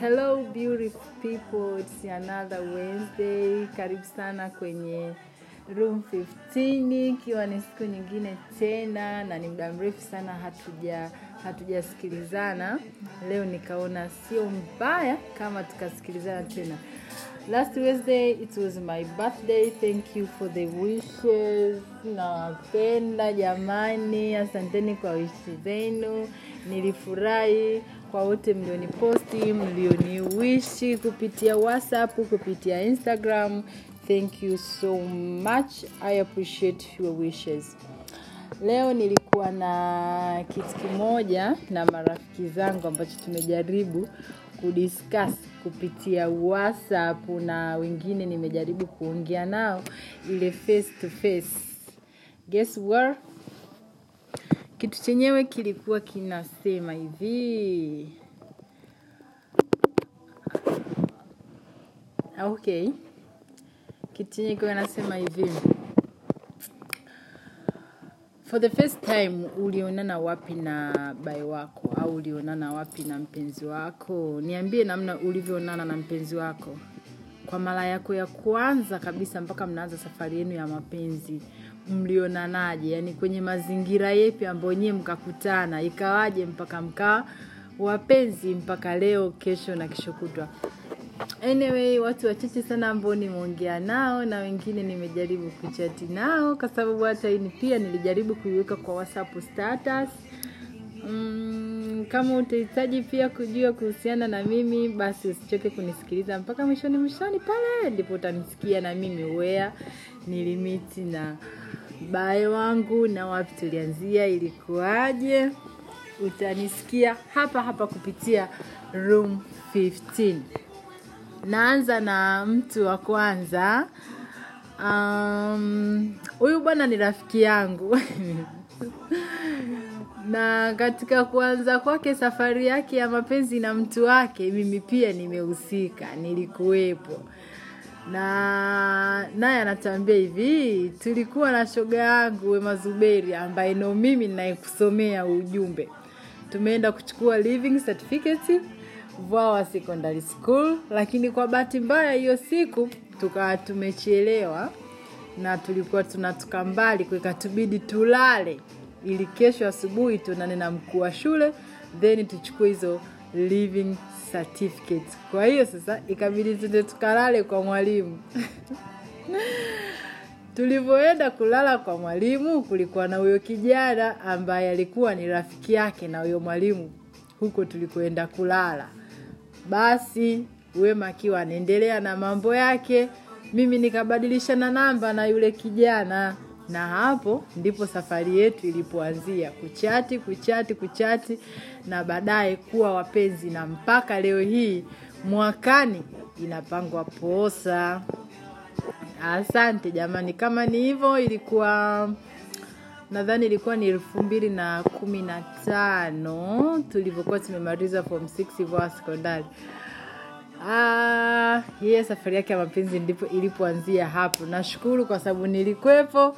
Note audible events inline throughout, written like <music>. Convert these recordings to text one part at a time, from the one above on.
Hello beautiful people, it's another Wednesday. Karibu sana kwenye room 15 ikiwa ni siku nyingine tena na ni muda mrefu sana hatuja hatujasikilizana. Leo nikaona sio mbaya kama tukasikilizana tena. Last Wednesday it was my birthday. Thank you for the wishes. Nawapenda jamani, asanteni kwa wishi zenu. Nilifurahi kwa wote mlioniposti, mlioniwishi kupitia WhatsApp, kupitia Instagram. Thank you so much. I appreciate your wishes. Leo nilikuwa na kitu kimoja na marafiki zangu ambacho tumejaribu kudiscuss kupitia WhatsApp na wengine nimejaribu kuongea nao ile face to face. Guess what? Kitu chenyewe kilikuwa kinasema hivi. Okay. Kitu chenyewe kilikuwa kinasema hivi. For the first time ulionana wapi na bai wako au ulionana wapi na mpenzi wako? Niambie namna ulivyoonana na mpenzi wako. Kwa mara yako ya kwanza kabisa mpaka mnaanza safari yenu ya mapenzi mlionanaje? yani kwenye mazingira yepi ambayo nyie mkakutana? Ikawaje mpaka mkaa wapenzi mpaka leo, kesho na kesho kutwa? Anyway, watu wachache sana ambao nimeongea nao na wengine nimejaribu kuchati nao, kwa sababu hata hii pia nilijaribu kuiweka kwa WhatsApp status. Mm, kama utahitaji pia kujua kuhusiana na mimi, basi usichoke kunisikiliza mpaka mwishoni mwishoni pale, ndipo utanisikia na mimi wea nilimiti na bae wangu na wapi tulianzia, ilikuwaje. Utanisikia hapa hapa kupitia room 15 naanza na mtu wa kwanza. Um, huyu bwana ni rafiki yangu. <laughs> Na katika kuanza kwake safari yake ya mapenzi na mtu wake mimi pia nimehusika nilikuwepo na naye anatuambia hivi tulikuwa na shoga yangu wema zuberi ambaye no mimi ninayekusomea ujumbe. Tumeenda kuchukua living certificate Vwawa Secondary School, lakini kwa bahati mbaya hiyo siku tukawa tumechelewa na tulikuwa tunatoka mbali, kwa ikatubidi tulale. Ili kesho asubuhi tuonane na mkuu wa shule then tuchukue hizo living certificate. Kwa hiyo sasa ikabidi tuende tukalale kwa mwalimu <laughs> tulivyoenda kulala kwa mwalimu, kulikuwa na huyo kijana ambaye alikuwa ni rafiki yake na huyo mwalimu huko tulikoenda kulala. Basi Wema akiwa anaendelea na mambo yake, mimi nikabadilishana namba na yule kijana, na hapo ndipo safari yetu ilipoanzia, kuchati kuchati kuchati, na baadaye kuwa wapenzi, na mpaka leo hii mwakani inapangwa posa. Asante jamani, kama ni hivyo, ilikuwa nadhani ilikuwa ni elfu mbili na kumi na tano tulivyokuwa tumemaliza form 6 Vwawa sekondari. Ah, safari yake ya mapenzi ndipo ilipoanzia hapo. Nashukuru kwa sababu nilikwepo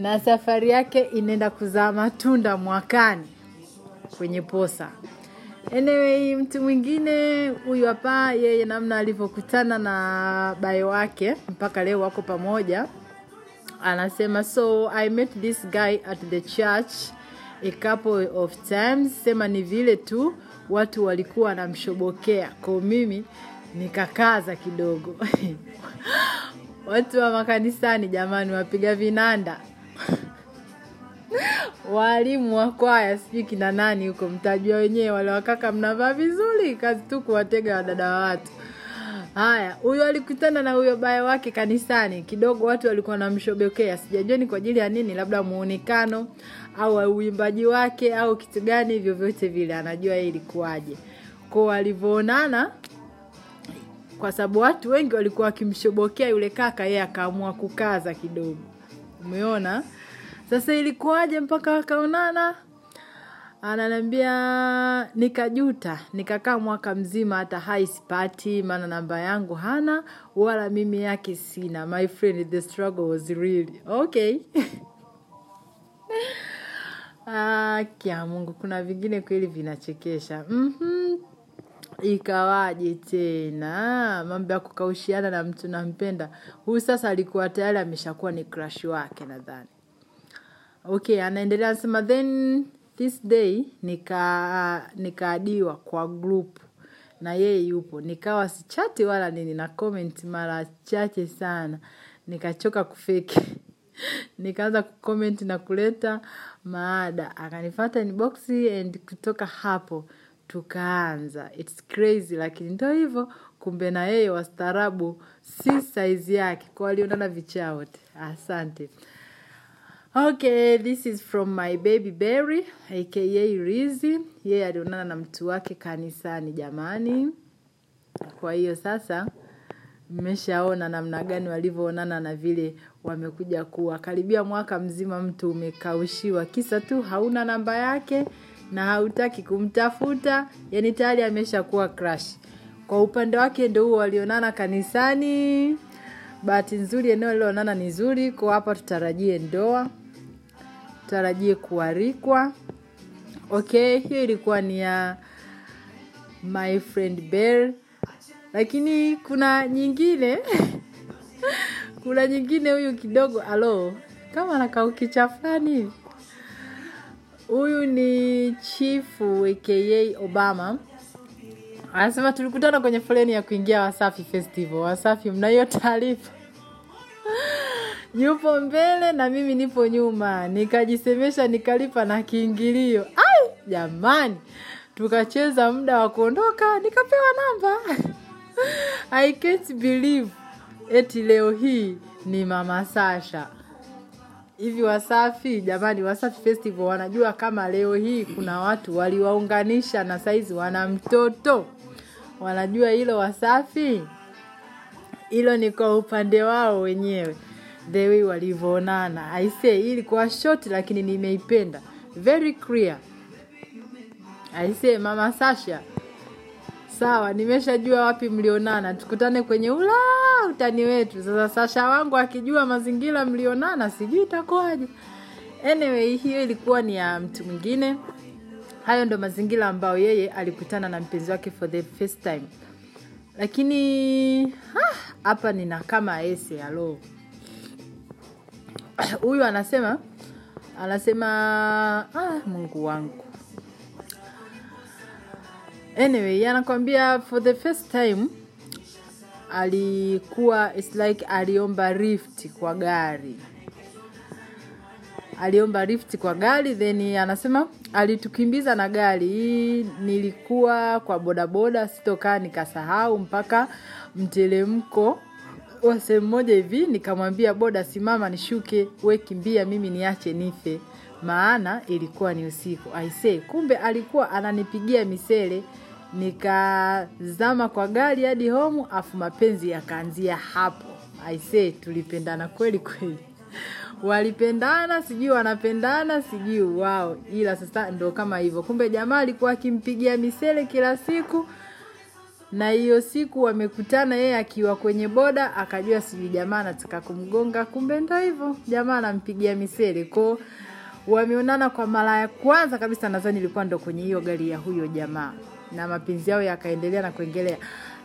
na safari yake inaenda kuzaa matunda mwakani kwenye posa. Anyway, mtu mwingine huyu hapa, yeye namna alivyokutana na bae wake mpaka leo wako pamoja. Anasema so i met this guy at the church a couple of times. Sema ni vile tu watu walikuwa wanamshobokea. Ko mimi nikakaza kidogo. <laughs> Watu wa makanisani jamani wapiga vinanda walimu wa kwaya sijui kina nani huko mtajua wenyewe wale wakaka mnavaa vizuri kazi tu kuwatega wadada wa watu Haya, huyo alikutana na huyo baya wake kanisani. Kidogo watu walikuwa wanamshobokea, sijajua ni kwa ajili ya nini, labda muonekano au uimbaji wake au kitu gani, vyovyote vile anajua ilikuwaje. ko walivyoonana, kwa sababu watu wengi walikuwa wakimshobokea yule kaka, yeye akaamua kukaza kidogo. Umeona? Sasa ilikuwaje mpaka wakaonana? ananiambia nikajuta nikakaa mwaka mzima hata hai sipati maana namba yangu hana wala mimi yake sina. My friend the struggle was real. Okay. <laughs> Ah, mungu kuna vingine kweli vinachekesha. Mm-hmm. ikawaje tena? Mambo ya kukaushiana na mtu nampenda. Huyu sasa alikuwa tayari ameshakuwa ni crash wake nadhani okay anaendelea anasema then this day nika nikaadiwa kwa group na yeye yupo. Nikawa sichati wala nini na comment mara chache sana. Nikachoka kufeki. <laughs> Nikaanza kucomment na kuleta maada. Akanifata inbox and kutoka hapo tukaanza. Its crazy lakini ndo hivyo. Kumbe na yeye wastaarabu si saizi yake. Kwa walionana vichaa wote asante Okay, this is from my baby Berry aka Rizi. Yeye alionana na mtu wake kanisani jamani. Kwa hiyo sasa mmeshaona namna gani walivyoonana na vile wamekuja kuwa. Karibia mwaka mzima mtu umekaushiwa. Kisa tu hauna namba yake na hautaki kumtafuta. Yani tayari ameshakuwa crush. Kwa upande wake ndo huo walionana kanisani. Bahati nzuri eneo lilionana ni zuri. Kwa hapa tutarajie ndoa tutarajie kuarikwa okay hiyo ilikuwa ni ya my friend Bear lakini kuna nyingine <laughs> kuna nyingine huyu kidogo alo kama anakaukicha fulani. Huyu ni chifu aka obama. Anasema tulikutana kwenye foleni ya kuingia wasafi festival. Wasafi mna hiyo taarifa <laughs> yupo mbele na mimi nipo nyuma. Nikajisemesha nikalipa na kiingilio. Ai jamani. Tukacheza muda wa kuondoka nikapewa namba. <laughs> I can't believe eti leo hii ni mama sasha. Hivi wasafi jamani wasafi festival wanajua kama leo hii kuna watu waliwaunganisha na saizi wana mtoto. Wanajua hilo wasafi? Hilo ni kwa upande wao wenyewe the way walivyoonana. I ilikuwa short lakini nimeipenda. Very clear. I mama sasha sawa nimeshajua wapi mlionana. Tukutane kwenye ula utani wetu. Sasa sasha wangu akijua mazingira mlionana sijui itakuwaje. Anyway hiyo ilikuwa ni ya mtu mwingine. Hayo ndo mazingira ambayo yeye alikutana na mpenzi wake for the first time. Lakini hapa nina kama ese alo <clears throat> huyu anasema anasema ah, mungu wangu. Anyway anakwambia for the first time alikuwa it's like aliomba rift kwa gari. Aliomba rift kwa gari then anasema alitukimbiza na gari. Nilikuwa kwa bodaboda sitokaa nikasahau mpaka mtelemko wa sehemu moja hivi nikamwambia boda simama nishuke we kimbia mimi niache nife. Maana ilikuwa ni usiku. Aisee kumbe alikuwa ananipigia misele. Nikazama kwa gari hadi homu afu mapenzi yakaanzia hapo. Aisee tulipendana kweli kweli. Walipendana sijui wanapendana sijui wao. Ila sasa ndo kama hivyo. Kumbe jamaa alikuwa akimpigia misele kila siku na hiyo siku wamekutana yeye akiwa kwenye boda akajua sijui jamaa anataka kumgonga kumbe ndo hivyo. Jamaa anampigia misele. Koo wameonana kwa mara ya kwanza kabisa nadhani ilikuwa ndo kwenye hiyo gari ya huyo jamaa. Na mapenzi yao yakaendelea na kuengelea.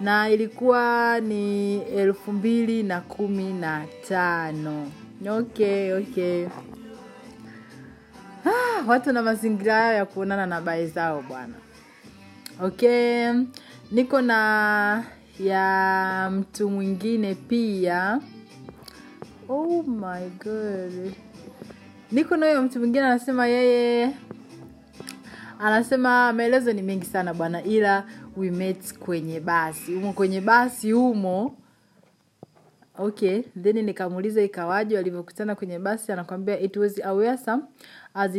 Na ilikuwa ni elfu mbili na kumi na tano. Okay okay. Ah, watu na mazingira yao ya kuonana na bae zao bwana okay niko na ya mtu mwingine pia. Oh my god. Niko nayo mtu mwingine anasema yeye anasema maelezo ni mengi sana bwana ila we met kwenye basi. Umo kwenye basi humo okay then nikamuuliza ikawaje walivyokutana kwenye basi anakwambia it was awesome as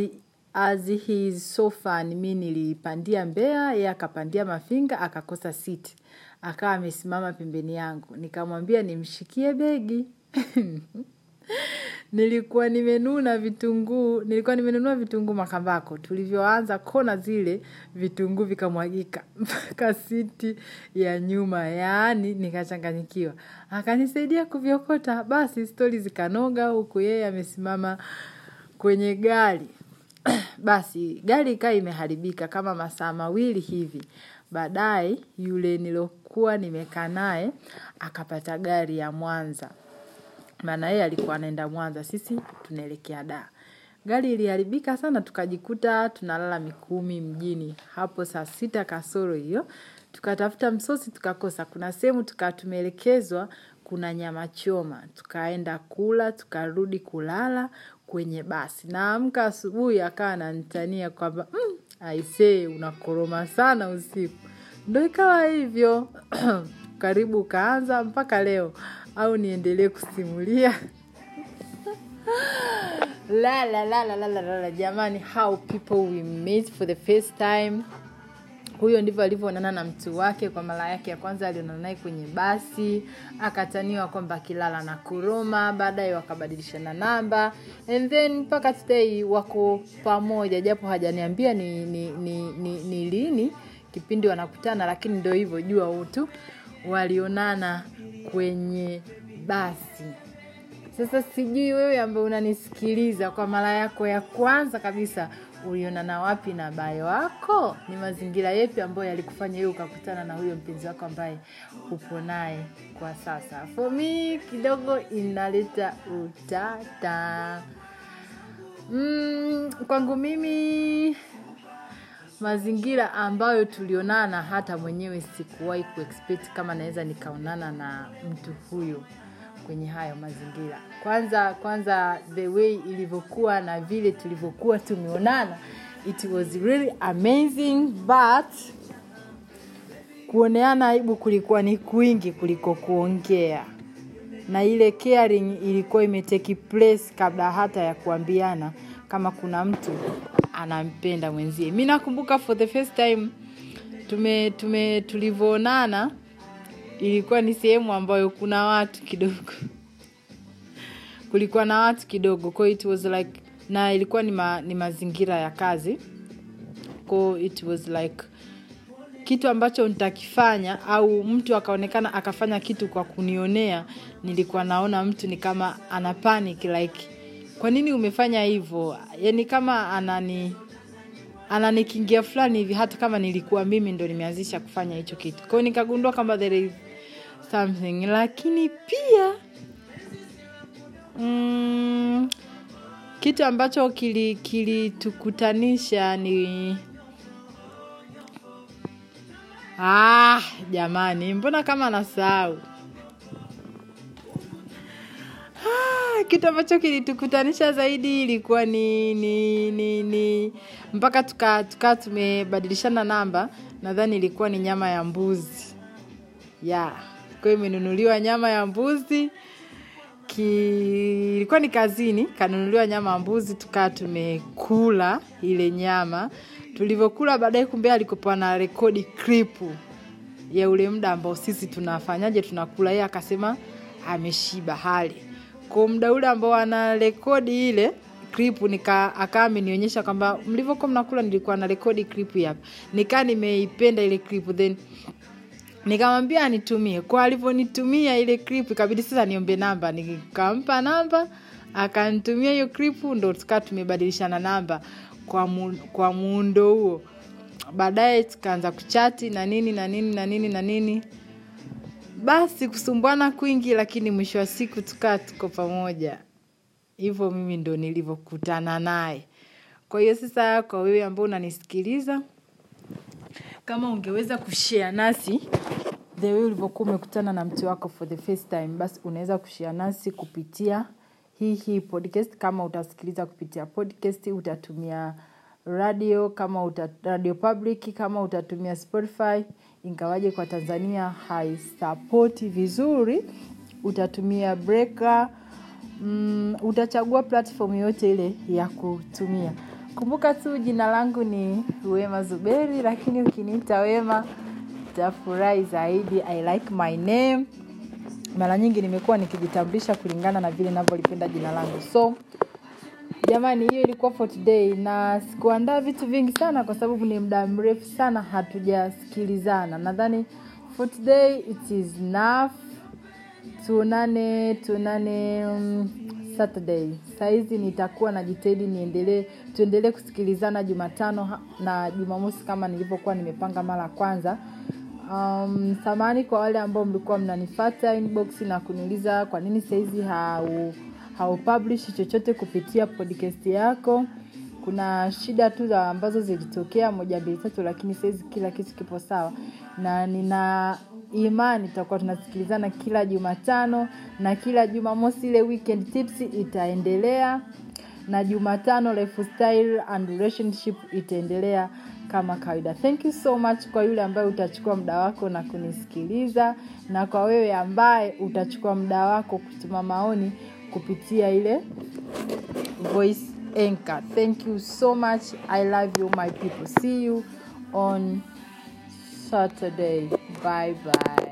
as he is so fun. Mi nilipandia mbea ye akapandia mafinga akakosa siti akawa amesimama pembeni yangu. Nikamwambia nimshikie begi. <laughs> Nilikuwa nimenuna vitunguu nilikuwa nimenunua vitunguu makambako. Tulivyoanza kona zile vitunguu vikamwagika <laughs> mpaka siti ya nyuma. Yaani nikachanganyikiwa. Akanisaidia kuvyokota basi stori zikanoga huku yeye amesimama kwenye gari <clears throat> basi gari ikaa imeharibika kama masaa mawili hivi. Baadaye yule nilokuwa nimekaa naye akapata gari ya mwanza. Maana yeye alikuwa anaenda mwanza sisi tunaelekea daa gari iliharibika sana tukajikuta tunalala mikumi mjini. Hapo saa sita kasoro hiyo tukatafuta msosi tukakosa. Kuna sehemu tukawa tumeelekezwa kuna nyama choma. Tukaenda kula tukarudi kulala kwenye basi. Naamka asubuhi akawa ananitania kwamba mm, aisee unakoroma sana usiku. Ndo ikawa hivyo. <clears throat> Karibu ukaanza mpaka leo. Au niendelee kusimulia. <laughs> La la la la la la la. Jamani how people we meet for the first time huyo ndivyo alivyoonana na mtu wake kwa mara yake ya kwanza alionana naye kwenye basi akataniwa kwamba akilala na kuroma baadaye wakabadilishana namba and then mpaka today wako pamoja japo hajaniambia ni, ni, ni, ni, ni lini kipindi wanakutana lakini ndo hivyo jua tu walionana kwenye basi. Sasa sijui wewe ambaye unanisikiliza kwa mara yako ya kwanza kabisa ulionana wapi na bayo wako? Ni mazingira yepi ambayo yalikufanya hiyo ukakutana na huyo mpenzi wako ambaye upo naye kwa sasa? For me kidogo inaleta utata. Mm, kwangu mimi mazingira ambayo tulionana hata mwenyewe sikuwahi kuexpect kama naweza nikaonana na mtu huyo kwenye hayo mazingira. Kwanza kwanza the way ilivyokuwa na vile tulivyokuwa tumeonana it was really amazing but kuoneana aibu kulikuwa ni kwingi kuliko kuongea. Na ile caring ilikuwa imeteki place kabla hata ya kuambiana kama kuna mtu anampenda mwenzie. Mi nakumbuka for the first time tume tume tulivyoonana ilikuwa ni sehemu ambayo kuna watu kidogo. Kulikuwa na watu kidogo ko it was like na ilikuwa ni, ma, ni mazingira ya kazi. Ko it was like kitu ambacho nitakifanya au mtu akaonekana akafanya kitu kwa kunionea nilikuwa naona mtu ni kama ana panic like kwa nini umefanya hivyo? Yani kama anani ananikingia fulani hivi hata kama nilikuwa mimi ndo nimeanzisha kufanya hicho kitu. Kwao nikagundua kama there is something lakini pia mm, kitu ambacho kilitukutanisha kili ni ah, jamani mbona kama nasahau ah, kitu ambacho kilitukutanisha zaidi ilikuwa ni ni ni, ni mpaka tukaa tuka tumebadilishana namba nadhani ilikuwa ni nyama ya mbuzi yeah. Kwa imenunuliwa nyama ya mbuzi. Ilikuwa ni kazini kanunuliwa nyama ya mbuzi tukaa tumekula ile nyama. Tulivyokula baadaye kumbe alikopewa na rekodi kripu ya ule muda ambao sisi tunafanyaje tunakula yeye akasema ameshiba hali. Kwa muda ule ambao ana rekodi ile kripu nika akaa amenionyesha kwamba mlivyokuwa mnakula nilikuwa na rekodi kripu hapa nikaa nimeipenda ile kripu then nikamwambia anitumie. Kwa alivyonitumia ile clip ikabidi sasa niombe namba. Nikampa namba akanitumia hiyo clip ndo tukaa tumebadilishana namba kwa, kwa muundo huo. Baadaye tukaanza kuchati na nini na nini na nini na nini. Basi kusumbwana kwingi lakini mwisho wa siku tukaa tuko pamoja. Hivyo mimi ndo nilivyokutana naye. Kwa hiyo sasa kwa wewe ambao unanisikiliza kama ungeweza kushare nasi the way ulivyokuwa umekutana na mtu wako for the first time basi unaweza kushare nasi kupitia hii hii podcast. Kama utasikiliza kupitia podcast utatumia radio kama uta, radio public kama utatumia spotify. Ingawaje kwa tanzania haisapoti vizuri utatumia breaker. Mm, utachagua platform yote ile ya kutumia kumbuka tu jina langu ni wema zuberi lakini ukiniita wema tafurahi zaidi. I like my name. Mara nyingi nimekuwa nikijitambulisha kulingana na vile navyolipenda jina langu. So jamani hiyo ilikuwa for today. Na sikuandaa vitu vingi sana kwa sababu ni muda mrefu sana hatujasikilizana. Nadhani for today it is enough. Tuonane tuonane um, saturday. Sahizi nitakuwa najitahidi niendelee tuendelee kusikilizana jumatano na jumamosi kama nilivyokuwa nimepanga mara ya kwanza. Um, samani kwa wale ambao mlikuwa mnanifata inbox na kuniuliza kwa nini sahizi hau chochote kupitia podcast yako. Kuna shida tu ambazo zilitokea moja mbili tatu lakini sahizi kila kitu kipo sawa. Na nina imani tutakuwa tunasikilizana kila jumatano na kila jumamosi ile weekend tips itaendelea na jumatano lifestyle and relationship itaendelea kama kawaida. Thank you so much kwa yule ambaye utachukua muda wako na kunisikiliza na kwa wewe ambaye utachukua muda wako kutuma maoni kupitia ile voice anchor. Thank you so much. I love you my people. See you on saturday 拜拜。